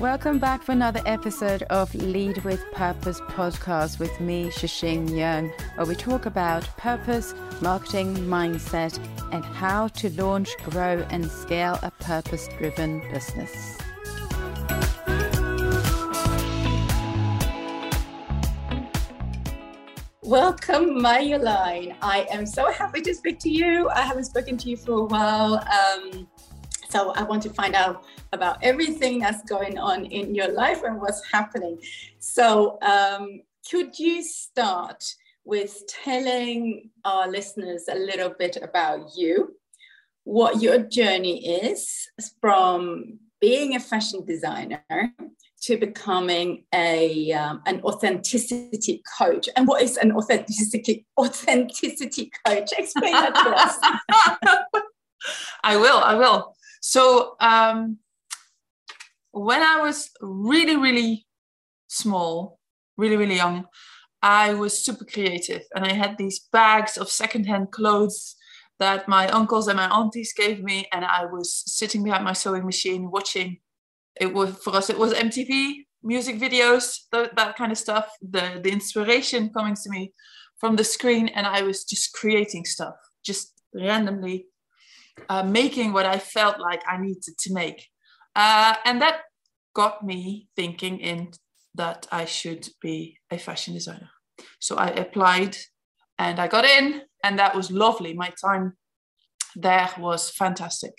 Welcome back for another episode of Lead with Purpose podcast with me, Tze Ching Yeung, where we talk about purpose, marketing, mindset, and how to launch, grow, and scale a purpose driven business. Welcome, Marjolein. I am so happy to speak to you. I haven't spoken to you for a while. Um, so I want to find out about everything that's going on in your life and what's happening. So um, could you start with telling our listeners a little bit about you, what your journey is from being a fashion designer to becoming a um, an authenticity coach. And what is an authenticity authenticity coach? Explain that to us. I will. I will. So um, when I was really, really small, really, really young, I was super creative, and I had these bags of secondhand clothes that my uncles and my aunties gave me, and I was sitting behind my sewing machine watching. It was for us. It was MTV music videos, that, that kind of stuff. The the inspiration coming to me from the screen, and I was just creating stuff, just randomly uh, making what I felt like I needed to make. Uh, and that got me thinking in that I should be a fashion designer. So I applied and I got in, and that was lovely. My time there was fantastic.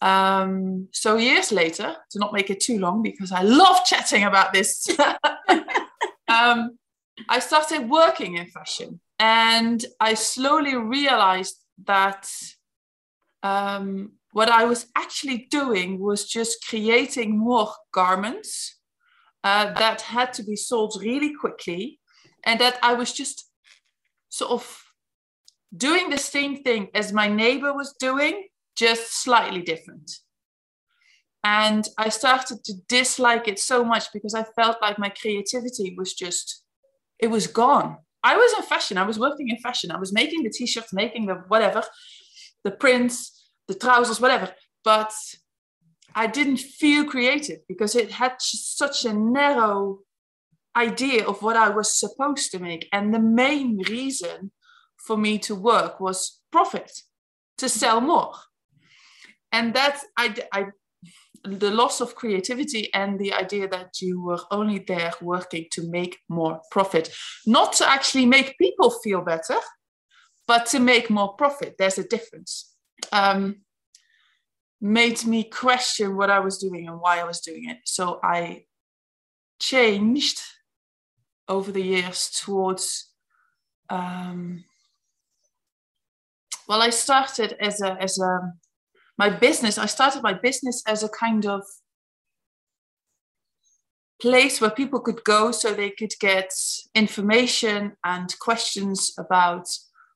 Um, so years later, to not make it too long, because I love chatting about this, um, I started working in fashion, and I slowly realized that um, what I was actually doing was just creating more garments uh, that had to be sold really quickly, and that I was just sort of doing the same thing as my neighbor was doing, just slightly different. And I started to dislike it so much because I felt like my creativity was just, it was gone. I was in fashion, I was working in fashion, I was making the t shirts, making the whatever, the prints, the trousers, whatever. But I didn't feel creative because it had such a narrow idea of what I was supposed to make. And the main reason for me to work was profit, to sell more. And that I, I the loss of creativity and the idea that you were only there working to make more profit, not to actually make people feel better, but to make more profit. There's a difference um, made me question what I was doing and why I was doing it. So I changed over the years towards. Um, well, I started as a as a my business. I started my business as a kind of place where people could go so they could get information and questions about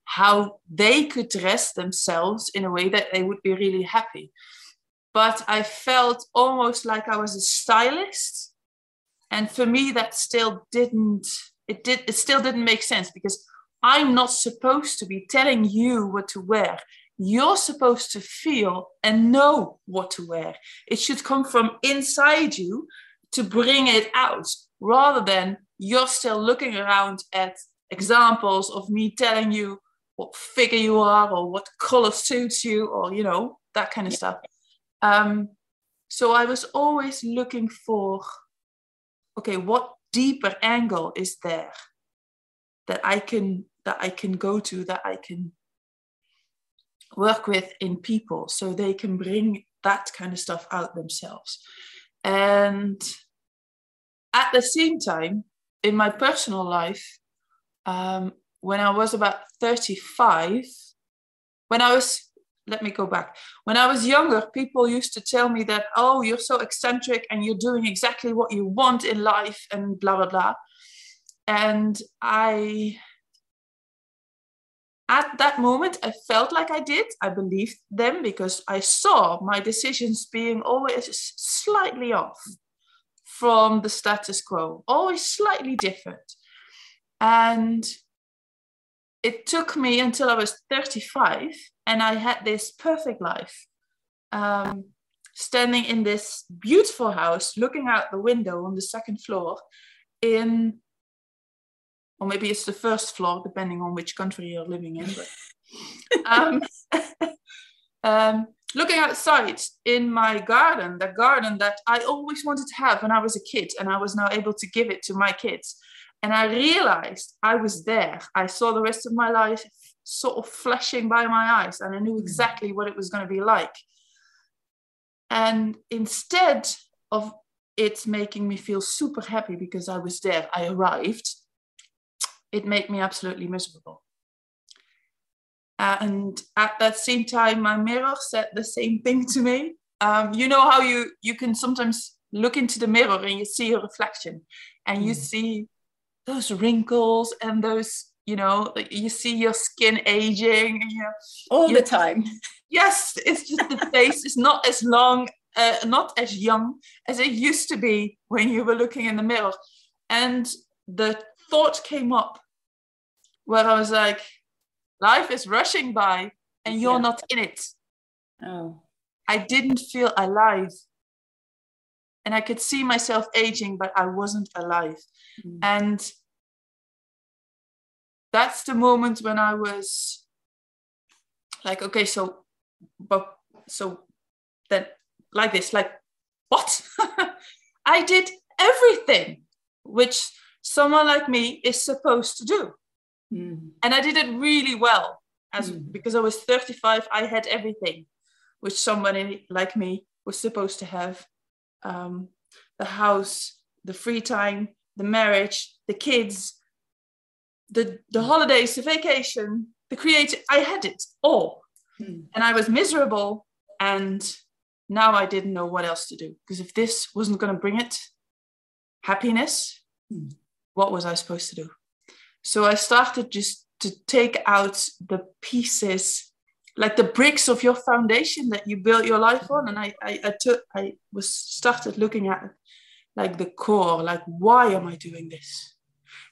how they could dress themselves in a way that they would be really happy. But I felt almost like I was a stylist. And for me, that still didn't, it did, it still didn't make sense because I'm not supposed to be telling you what to wear. You're supposed to feel and know what to wear. It should come from inside you to bring it out rather than you're still looking around at examples of me telling you what figure you are or what color suits you or you know that kind of stuff. Um, so i was always looking for okay what deeper angle is there that i can that i can go to that i can work with in people so they can bring that kind of stuff out themselves. And at the same time in my personal life um, when I was about 35, when I was, let me go back. When I was younger, people used to tell me that, oh, you're so eccentric and you're doing exactly what you want in life and blah, blah, blah. And I, at that moment, I felt like I did. I believed them because I saw my decisions being always slightly off from the status quo, always slightly different. And it took me until I was 35 and I had this perfect life. Um, standing in this beautiful house, looking out the window on the second floor in, or maybe it's the first floor, depending on which country you're living in. But, um, um, looking outside in my garden, the garden that I always wanted to have when I was a kid, and I was now able to give it to my kids. And I realized I was there. I saw the rest of my life sort of flashing by my eyes, and I knew exactly what it was going to be like. And instead of it making me feel super happy because I was there, I arrived, it made me absolutely miserable. And at that same time, my mirror said the same thing to me. Um, you know how you you can sometimes look into the mirror and you see a reflection, and you mm. see those wrinkles and those you know you see your skin aging you know, all the time. Yes it's just the face is not as long uh, not as young as it used to be when you were looking in the mirror. And the thought came up where i was like life is rushing by and you're yeah. not in it. Oh. I didn't feel alive. And i could see myself aging but i wasn't alive. Mm. and that's the moment when I was like, okay, so, but so then like this, like, what? I did everything which someone like me is supposed to do. Mm. And I did it really well as mm. because I was 35, I had everything which somebody like me was supposed to have. Um, the house, the free time, the marriage, the kids, the the holidays, the vacation, the creative. I had it all, hmm. and I was miserable. And now I didn't know what else to do because if this wasn't going to bring it happiness, hmm. what was I supposed to do? So I started just to take out the pieces like the bricks of your foundation that you built your life on and I, I, I took i was started looking at like the core like why am i doing this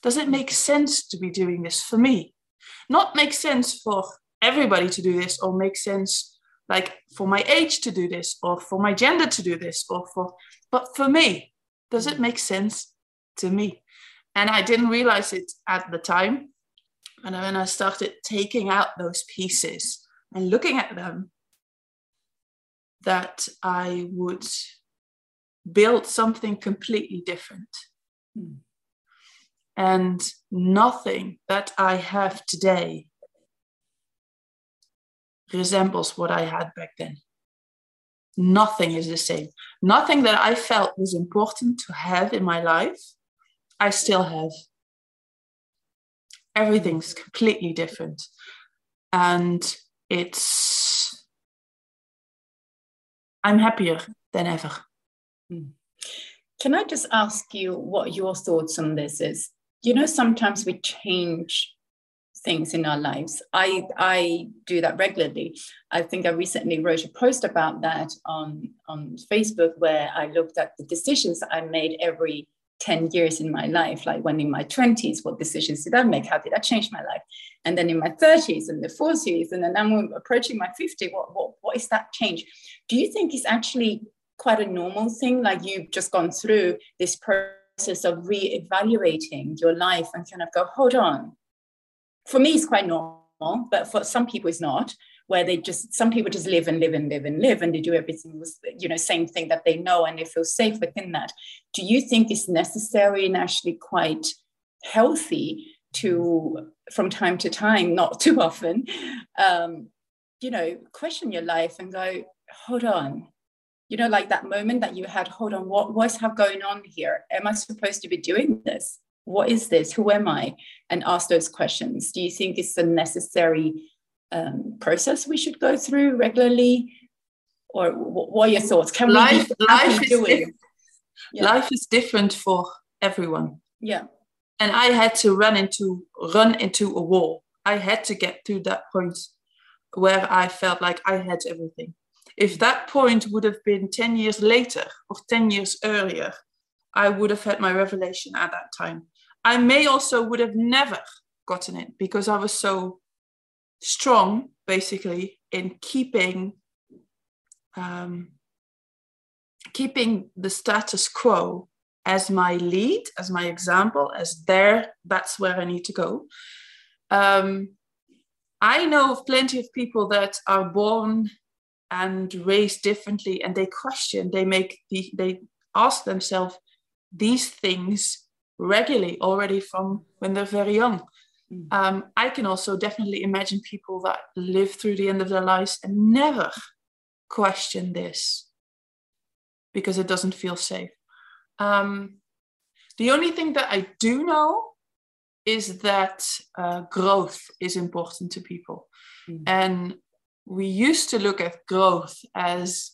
does it make sense to be doing this for me? Not make sense for everybody to do this or make sense like for my age to do this or for my gender to do this or for, but for me, does it make sense to me? And I didn't realize it at the time. And when I started taking out those pieces and looking at them, that I would build something completely different. Mm. And nothing that I have today resembles what I had back then. Nothing is the same. Nothing that I felt was important to have in my life, I still have. Everything's completely different. And it's, I'm happier than ever. Hmm. Can I just ask you what your thoughts on this is? You know sometimes we change things in our lives. I i do that regularly. I think i recently wrote a post about that on on facebook where i looked at the decisions i made every 10 years in my life like when in my 20s what decisions did i make? How did i change my life? And then in my 30s and the 40s and then i'm approaching my 50 what, what what is that change? Do you think it's actually quite a normal thing? Like you've just gone through this process process of re-evaluating your life and kind of go, hold on. For me, it's quite normal, but for some people, it's not. Where they just some people just live and live and live and live, and they do everything with you know same thing that they know, and they feel safe within that. Do you think it's necessary and actually quite healthy to, from time to time, not too often, um, you know, question your life and go, hold on, you know, like that moment that you had, hold on, what what's have going on here? Am I supposed to be doing this? What is this? Who am I? And ask those questions. Do you think it's a necessary um, process we should go through regularly? Or what are your thoughts? Can life, we life is doing? Yeah. Life is different for everyone. Yeah. And I had to run into run into a wall. I had to get to that point where I felt like I had everything if that point would have been 10 years later or 10 years earlier, I would have had my revelation at that time. I may also would have never gotten it because I was so strong, basically, in keeping um, keeping the status quo as my lead, as my example, as there, that's where I need to go. Um, I know of plenty of people that are born and raised differently and they question, they make the, they ask themselves these things regularly already from when they're very young. Mm. Um, I can also definitely imagine people that live through the end of their lives and never question this because it doesn't feel safe. Um, the only thing that I do know is that uh, growth is important to people. Mm. And we used to look at growth as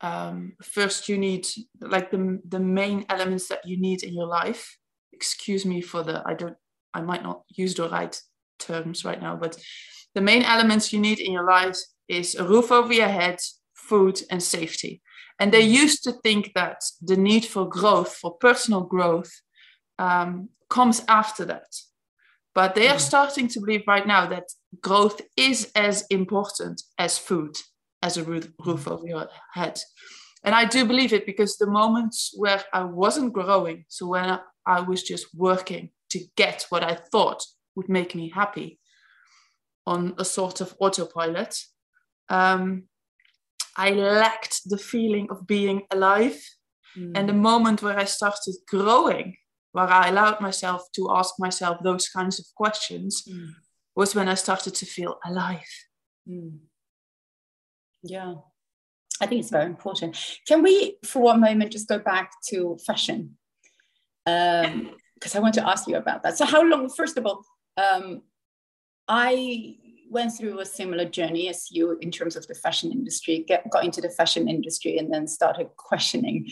um, first you need like the, the main elements that you need in your life. Excuse me for the, I don't, I might not use the right terms right now, but the main elements you need in your life is a roof over your head, food, and safety. And they mm. used to think that the need for growth, for personal growth, um, comes after that. But they are mm. starting to believe right now that growth is as important as food, as a roof, roof over your head. And I do believe it because the moments where I wasn't growing, so when I was just working to get what I thought would make me happy on a sort of autopilot, um, I lacked the feeling of being alive. Mm. And the moment where I started growing, where I allowed myself to ask myself those kinds of questions, mm. Was when I started to feel alive. Mm. Yeah, I think it's very important. Can we, for one moment, just go back to fashion? Because um, I want to ask you about that. So, how long, first of all, um, I went through a similar journey as you in terms of the fashion industry, get, got into the fashion industry and then started questioning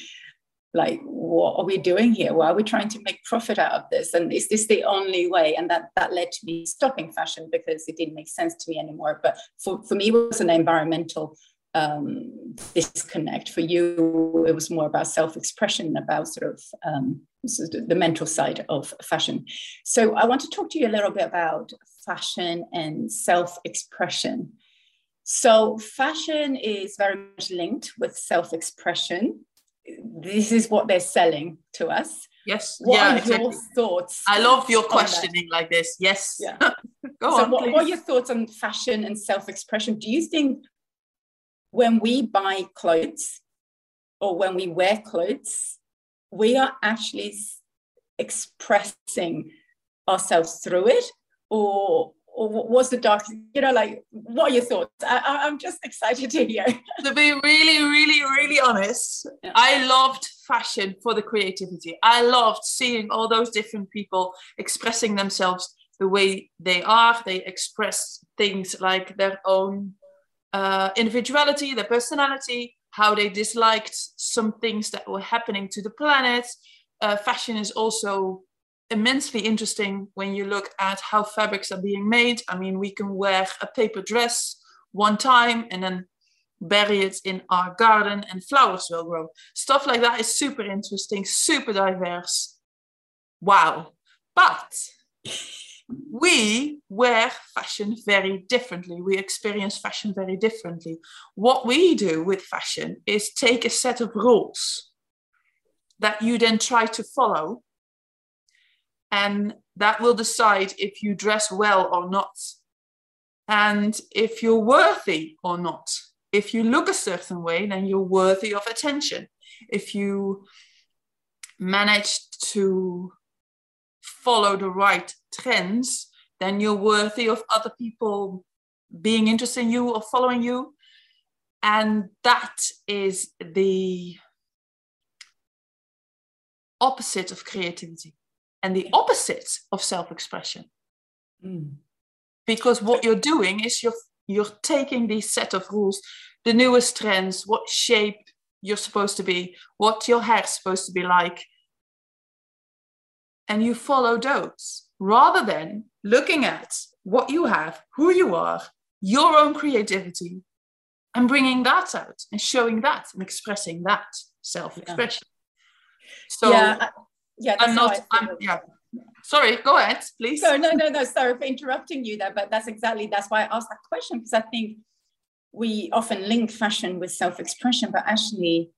like what are we doing here? Why are we trying to make profit out of this? And is this the only way? And that that led to me stopping fashion because it didn't make sense to me anymore. But for, for me it was an environmental um, disconnect. For you it was more about self-expression about sort of um, the mental side of fashion. So i want to talk to you a little bit about fashion and self expression. So, fashion is very much linked with self expression. This is what they're selling to us. Yes. What yeah, are exactly. your thoughts? I love your questioning like this. Yes. Yeah. Go so on. What, what are your thoughts on fashion and self expression? Do you think when we buy clothes or when we wear clothes, we are actually expressing ourselves through it or or was the dark you know like what are your thoughts? I, am just excited to hear. To be really really really honest yeah. i loved fashion for the creativity. I loved seeing all those different people expressing themselves the way they are. They express things like their own uh, individuality their personality how they disliked some things that were happening to the planet. Uh, fashion is also immensely interesting when you look at how fabrics are being made. I mean, we can wear a paper dress one time and then bury it in our garden and flowers will grow. Stuff like that is super interesting, super diverse. Wow. But we wear fashion very differently. We experience fashion very differently. What we do with fashion is take a set of rules that you then try to follow and that will decide if you dress well or not. And if you're worthy or not. If you look a certain way then you're worthy of attention. If you manage to follow the right trends then you're worthy of other people being interested in you or following you. And that is the opposite of creativity and the opposite of self-expression mm. because what you're doing is you're you're taking these set of rules the newest trends what shape you're supposed to be what your hair's supposed to be like and you follow those rather than looking at what you have who you are your own creativity and bringing that out and showing that and expressing that self-expression yeah. so yeah yeah i'm not i'm yeah sorry go ahead please so no no no sorry for interrupting you there but that's exactly that's why i asked that question because i think we often link fashion with self-expression but actually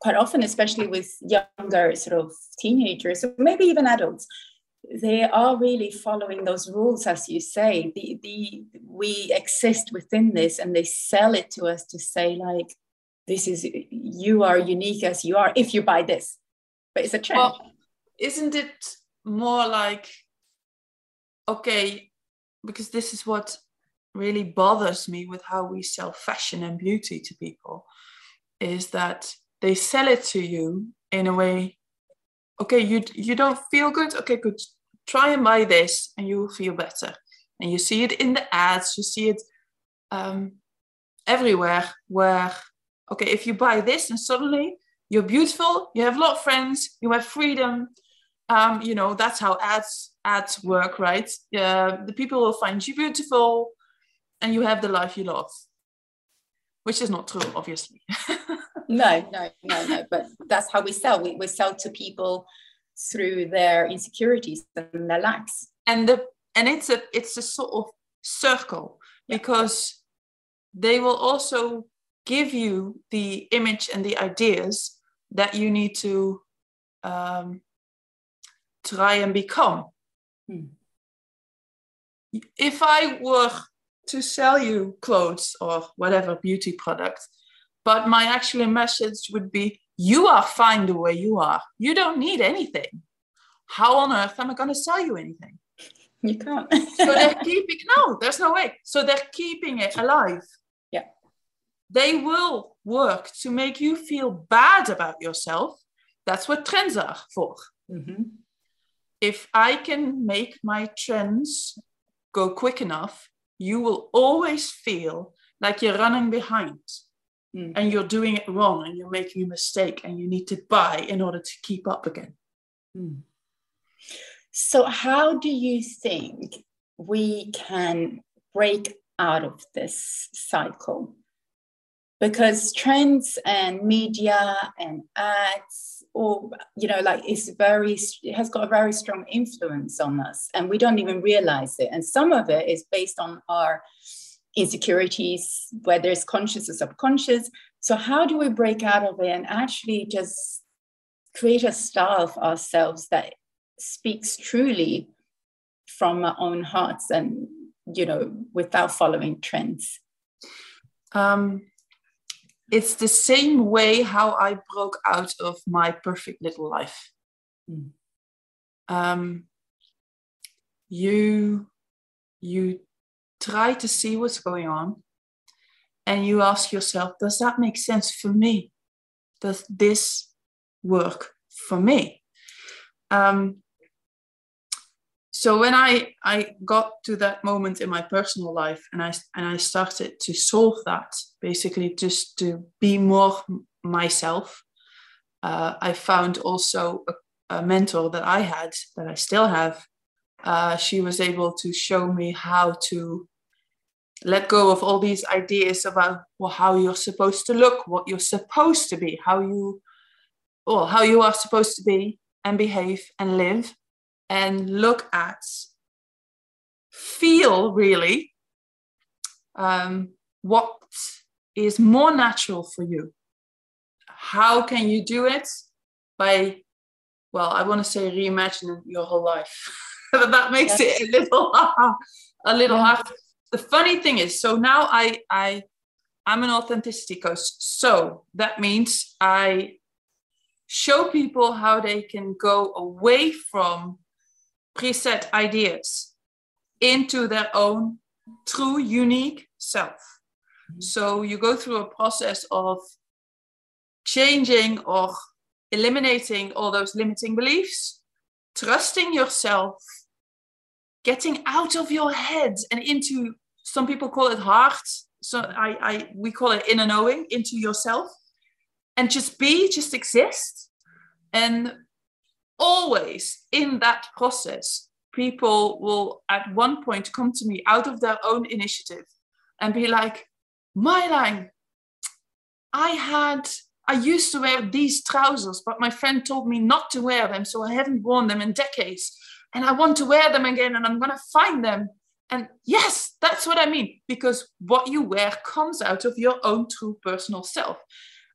quite often, especially with younger sort of teenagers, or maybe even adults, they are really following those rules, as you say. The, the we exist within this, and they sell it to us to say like, "This is you are unique as you are if you buy this." But it's a trend. Well, isn't it more like, okay, because this is what really bothers me with how we sell fashion and beauty to people, is that they sell it to you in a way okay you you don't feel good? Okay good. Try and buy this and you will feel better. And you see it in the ads you see it um, everywhere where okay if you buy this and suddenly you're beautiful you have a lot of friends you have freedom um, you know that's how ads ads work right uh, the people will find you beautiful and you have the life you love which is not true obviously no, no, no, no. But that's how we sell. We, we sell to people through their insecurities and their lacks. And the and it's a it's a sort of circle yeah. because they will also give you the image and the ideas that you need to um, try and become. Hmm. If I were to sell you clothes or whatever beauty product, but my actual message would be you are fine the way you are. You don't need anything. How on earth am I going to sell you anything? You can't. so they're keeping, no, there's no way. So they're keeping it alive. Yeah. They will work to make you feel bad about yourself. That's what trends are for. Mm-hmm. If I can make my trends go quick enough, you will always feel like you're running behind mm. and you're doing it wrong and you're making a mistake and you need to buy in order to keep up again. Mm. So, how do you think we can break out of this cycle? Because trends and media and ads, or you know, like it's very, it has got a very strong influence on us, and we don't even realize it. And some of it is based on our insecurities, whether it's conscious or subconscious. So, how do we break out of it and actually just create a style of ourselves that speaks truly from our own hearts and, you know, without following trends? Um, it's the same way how I broke out of my perfect little life. Mm. Um, you you try to see what's going on and you ask yourself does that make sense for me does this work for me um, so when I, I got to that moment in my personal life and I, and I started to solve that basically just to be more myself uh, i found also a, a mentor that i had that i still have. Uh, she was able to show me how to let go of all these ideas about well, how you're supposed to look, what you're supposed to be, how you, well, how you are supposed to be and behave and live, and look at, feel really um, what is more natural for you. How can you do it by, well, I want to say reimagining your whole life. But that makes yes. it a little, a little yeah. hard the funny thing is, so now I I I'm an authenticity coach. So that means I show people how they can go away from preset ideas into their own true unique self. So you go through a process of changing or eliminating all those limiting beliefs, trusting yourself, getting out of your head and into some people call it heart so I, I we call it inner knowing into yourself and just be just exist and always in that process people will at one point come to me out of their own initiative and be like "My line, I had I used to wear these trousers but my friend told me not to wear them so I haven't worn them in decades and I want to wear them again and I'm going to find them and yes, that's what I mean, because what you wear comes out of your own true personal self.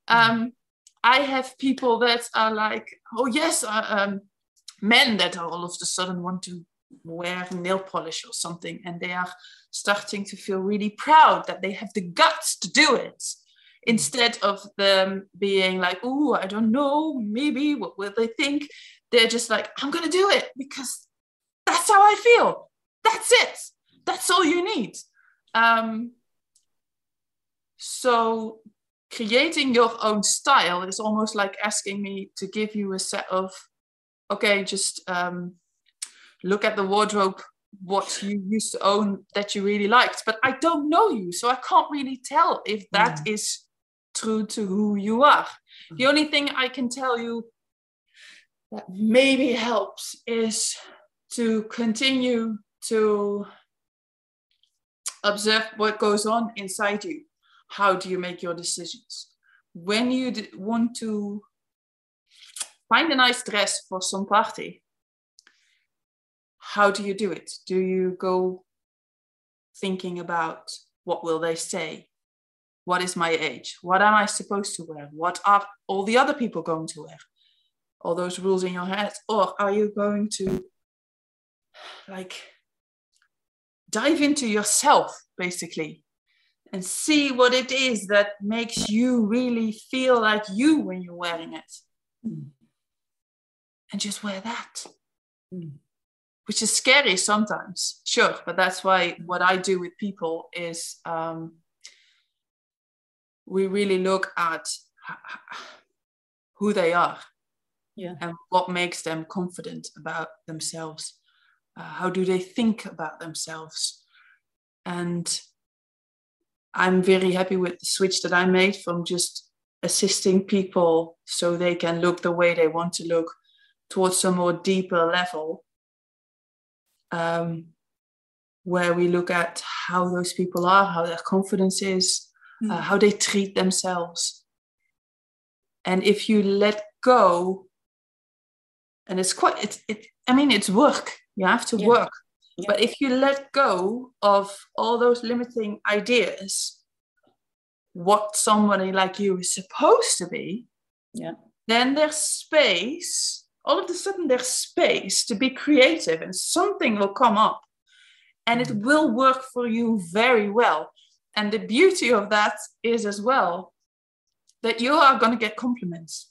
Mm-hmm. Um, I have people that are like, oh yes, uh, um, men that all of a sudden want to wear nail polish or something, and they are starting to feel really proud that they have the guts to do it instead of them being like, oh, I don't know, maybe what will they think? They're just like, I'm gonna do it because that's how I feel. That's it. That's all you need. Um, so creating your own style is almost like asking me to give you a set of, okay, just um, look at the wardrobe what you used to own that you really liked but i don't know you so i can't really tell if that mm. is true to who you are mm. the only thing i can tell you that maybe helps is to continue to observe what goes on inside you how do you make your decisions when you want to find a nice dress for some party how do you do it? Do you go thinking about what will they say? What is my age? What am I supposed to wear? What are all the other people going to wear? All those rules in your head? Or are you going to like dive into yourself basically and see what it is that makes you really feel like you when you're wearing it? Mm. And just wear that. Mm which is scary sometimes, sure. But that's why what I do with people is um, we really look at who they are yeah. and what makes them confident about themselves. Uh, how do they think about themselves? And I'm very happy with the switch that I made from just assisting people so they can look the way they want to look towards a more deeper level um, where we look at how those people are, how their confidence is, mm. uh, how they treat themselves. And if you let go, and it's quite, it, it I mean, it's work. You have to yeah. work. Yeah. But if you let go of all those limiting ideas, what somebody like you is supposed to be, yeah. then there's space all of a sudden there's space to be creative and something will come up and it mm. will work for you very well. And the beauty of that is as well that you are going to get compliments.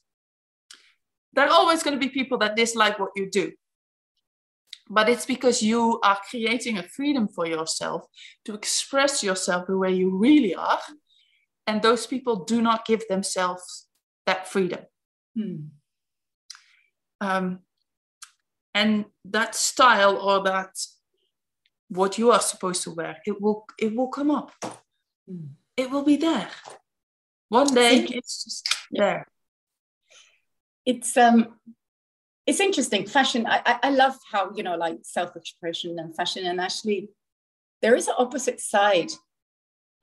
There are always going to be people that dislike what you do. But it's because you are creating a freedom for yourself to express yourself the way you really are. And those people do not give themselves that freedom. Hmm. Um, and that style or that what you are supposed to wear, it will it will come up. Mm. It will be there. One day it's just there. It's um it's interesting. Fashion, I, I, love how, you know, like self-expression and fashion. And actually, there is an opposite side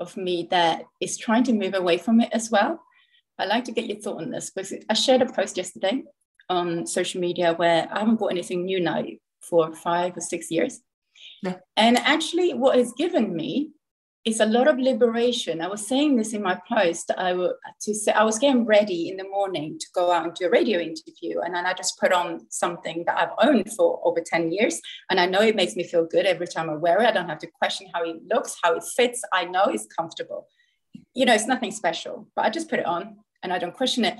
of me that is trying to move away from it as well. I'd like to get your thought on this because I shared a post yesterday on social media where I haven't bought anything new now for five or six years. Yeah. And actually, what has given me is a lot of liberation. I was saying this in my post. I was to say I was getting ready in the morning to go out and do a radio interview, and then I just put on something that I've owned for over ten years, and I know it makes me feel good every time I wear it. I don't have to question how it looks, how it fits. I know it's comfortable. You know, it's nothing special, but I just put it on and I don't question it.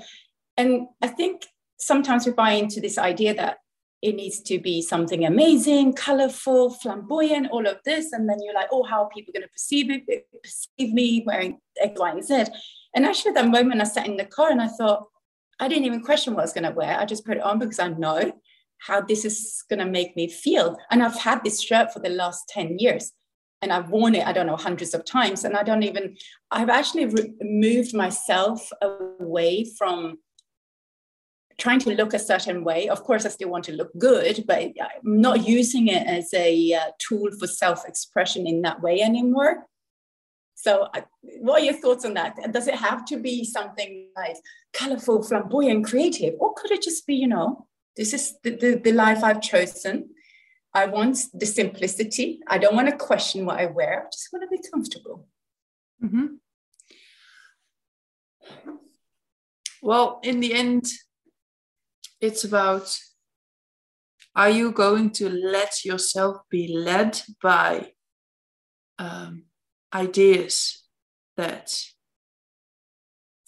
And I think sometimes we buy into this idea that it needs to be something amazing, colorful, flamboyant, all of this. And then you're like, oh, how are people going to perceive it, perceive me wearing X, Y, and Z? And actually, at that moment, I sat in the car and I thought, I didn't even question what I was going to wear. I just put it on because I know how this is going to make me feel. And I've had this shirt for the last 10 years and I've worn it, I don't know, hundreds of times. And I don't even, I've actually removed myself away from trying to look a certain way. Of course, I still want to look good, but I'm not using it as a uh, tool for self expression in that way anymore. So, uh, what are your thoughts on that? Does it have to be something like colorful, flamboyant, creative? Or could it just be, you know, this is the, the, the life I've chosen? I want the simplicity. I don't want to question what I wear. I just want to be comfortable. Mm-hmm. Well, in the end, it's about are you going to let yourself be led by um, ideas that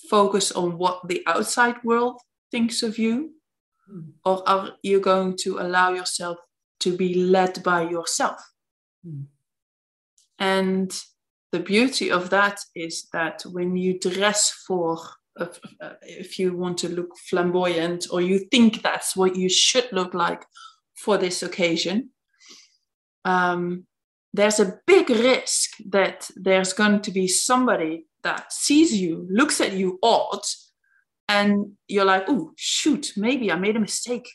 focus on what the outside world thinks of you? Mm. Or are you going to allow yourself to be led by yourself? Mm. And the beauty of that is that when you dress for, if you want to look flamboyant or you think that's what you should look like for this occasion, um, there's a big risk that there's going to be somebody that sees you, looks at you odd, and you're like, oh, shoot, maybe I made a mistake.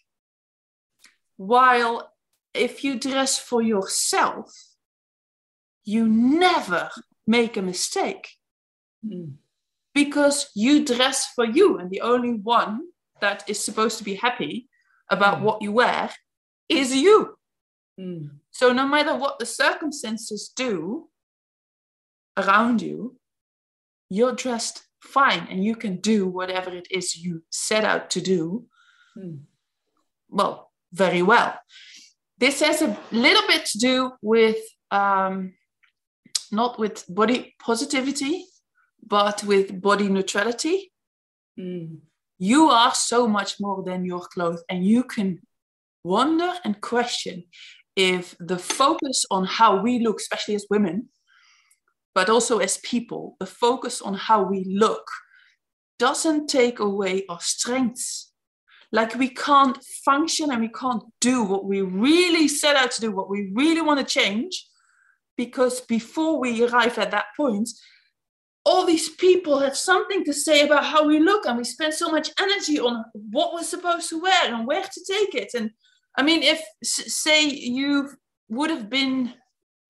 While if you dress for yourself, you never make a mistake mm. Because you dress for you, and the only one that is supposed to be happy about mm. what you wear is you. Mm. So, no matter what the circumstances do around you, you're dressed fine and you can do whatever it is you set out to do mm. well very well this has a little bit to do with um, not with body positivity but with body neutrality mm. you are so much more than your clothes and you can wonder and question if the focus on how we look especially as women but also as people, the focus on how we look doesn't take away our strengths. Like we can't function and we can't do what we really set out to do, what we really want to change, because before we arrive at that point, all these people have something to say about how we look, and we spend so much energy on what we're supposed to wear and where to take it. And I mean, if say you would have been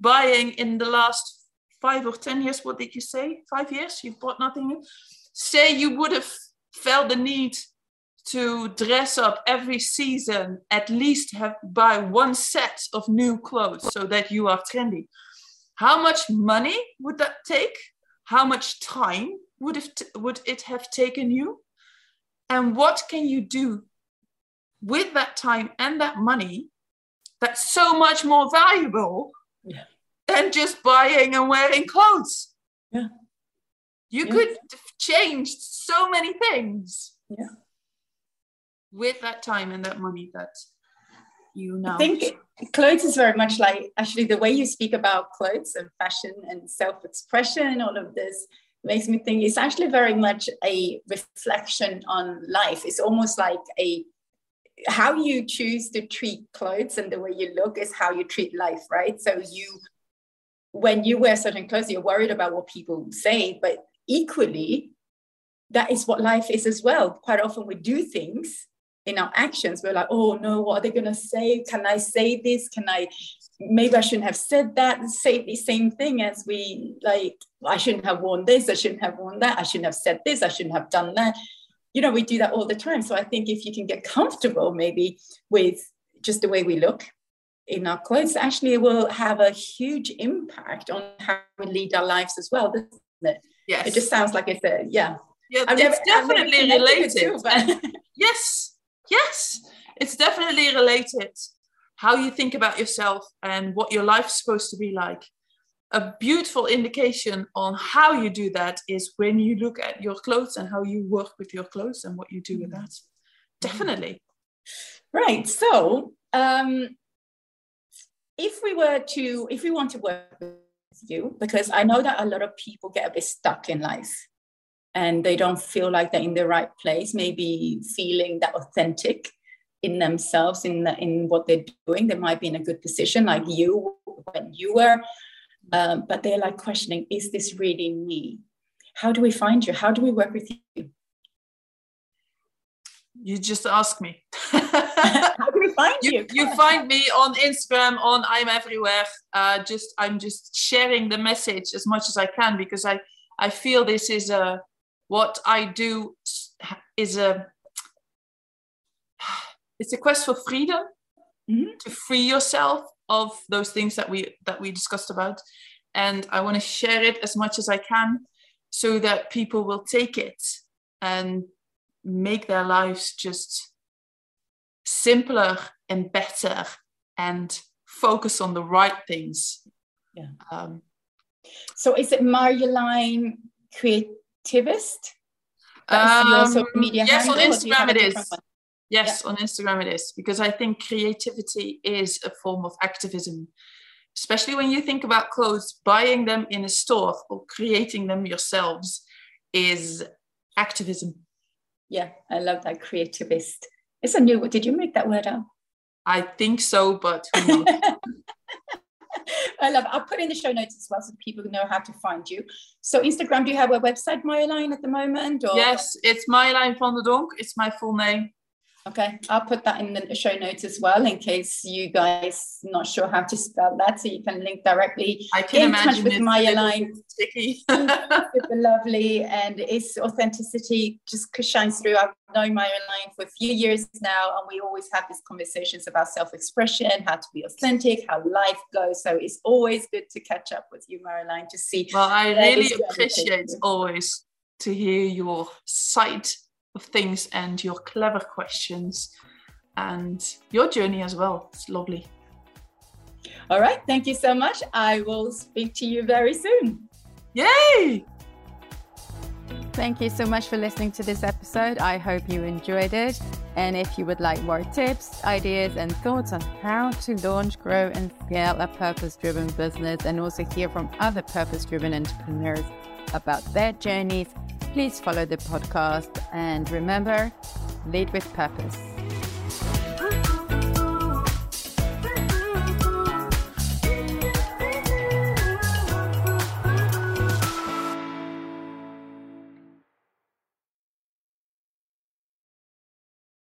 buying in the last five or 10 years, what did you say? Five years, you've bought nothing Say you would have felt the need to dress up every season, at least have buy one set of new clothes so that you are trendy. How much money would that take? How much time would it, would it have taken you? And what can you do with that time and that money that's so much more valuable yeah than just buying and wearing clothes. Yeah. You yeah. could change so many things. Yeah. With that time and that money that you now I think clothes is very much like actually the way you speak about clothes and fashion and self-expression, all of this makes me think it's actually very much a reflection on life. It's almost like a how you choose to treat clothes and the way you look is how you treat life, right? So you when you wear certain clothes, you're worried about what people say, but equally, that is what life is as well. Quite often we do things in our actions. We're like, oh no, what are they gonna say? Can I say this? Can I maybe I shouldn't have said that, say the same thing as we like, I shouldn't have worn this, I shouldn't have worn that, I shouldn't have said this, I shouldn't have done that. You know, we do that all the time. So I think if you can get comfortable maybe with just the way we look in our clothes actually will have a huge impact on how we lead our lives as well, doesn't it? Yes. It just sounds like it's a yeah. Yeah, I've it's never, definitely related. but... yes, yes, it's definitely related. How you think about yourself and what your life's supposed to be like. A beautiful indication on how you do that is when you look at your clothes and how you work with your clothes and what you do with mm. that. Definitely. Right. So, um, if we were to, if we want to work with you, because I know that a lot of people get a bit stuck in life and they don't feel like they're in the right place, maybe feeling that authentic in themselves, in, the, in what they're doing. They might be in a good position like you when you were, um, but they're like questioning, is this really me? How do we find you? How do we work with you? You just ask me. How can we find you? You, you find me on Instagram, on I'm everywhere. Uh, just I'm just sharing the message as much as I can because I I feel this is a what I do is a it's a quest for freedom mm-hmm. to free yourself of those things that we that we discussed about and i want to share it as much as i can so that people will take it and make their lives just simpler and better and focus on the right things. Yeah. Um, so is it Creativist? Um, media yes, on Instagram it is. Yes, yeah. on Instagram it is because I think creativity is a form of activism, especially when you think about clothes. Buying them in a store or creating them yourselves is activism. Yeah, I love that creativist. It's a new word. Did you make that word up? I think so, but I love it. I'll put in the show notes as well so people know how to find you. So Instagram, do you have a website, Marjolein, at the moment? Or? Yes, it's Marjolein van de Donk. It's my full name. Okay, I'll put that in the show notes as well in case you guys not sure how to spell that, so you can link directly. I can in imagine touch with Marjolein. Super lovely, and its authenticity just shines through. I've known Marjolein for a few years now, and we always have these conversations about self-expression, how to be authentic, how life goes. So it's always good to catch up with you, Marjolein, to see. Well, I really appreciate always to hear your side of things and your clever questions and your journey as well. It's lovely. All right. Thank you so much. I will speak to you very soon. Yay! Thank you so much for listening to this episode. I hope you enjoyed it. And if you would like more tips, ideas, and thoughts on how to launch, grow, and scale a purpose driven business, and also hear from other purpose driven entrepreneurs about their journeys, please follow the podcast and remember, lead with purpose.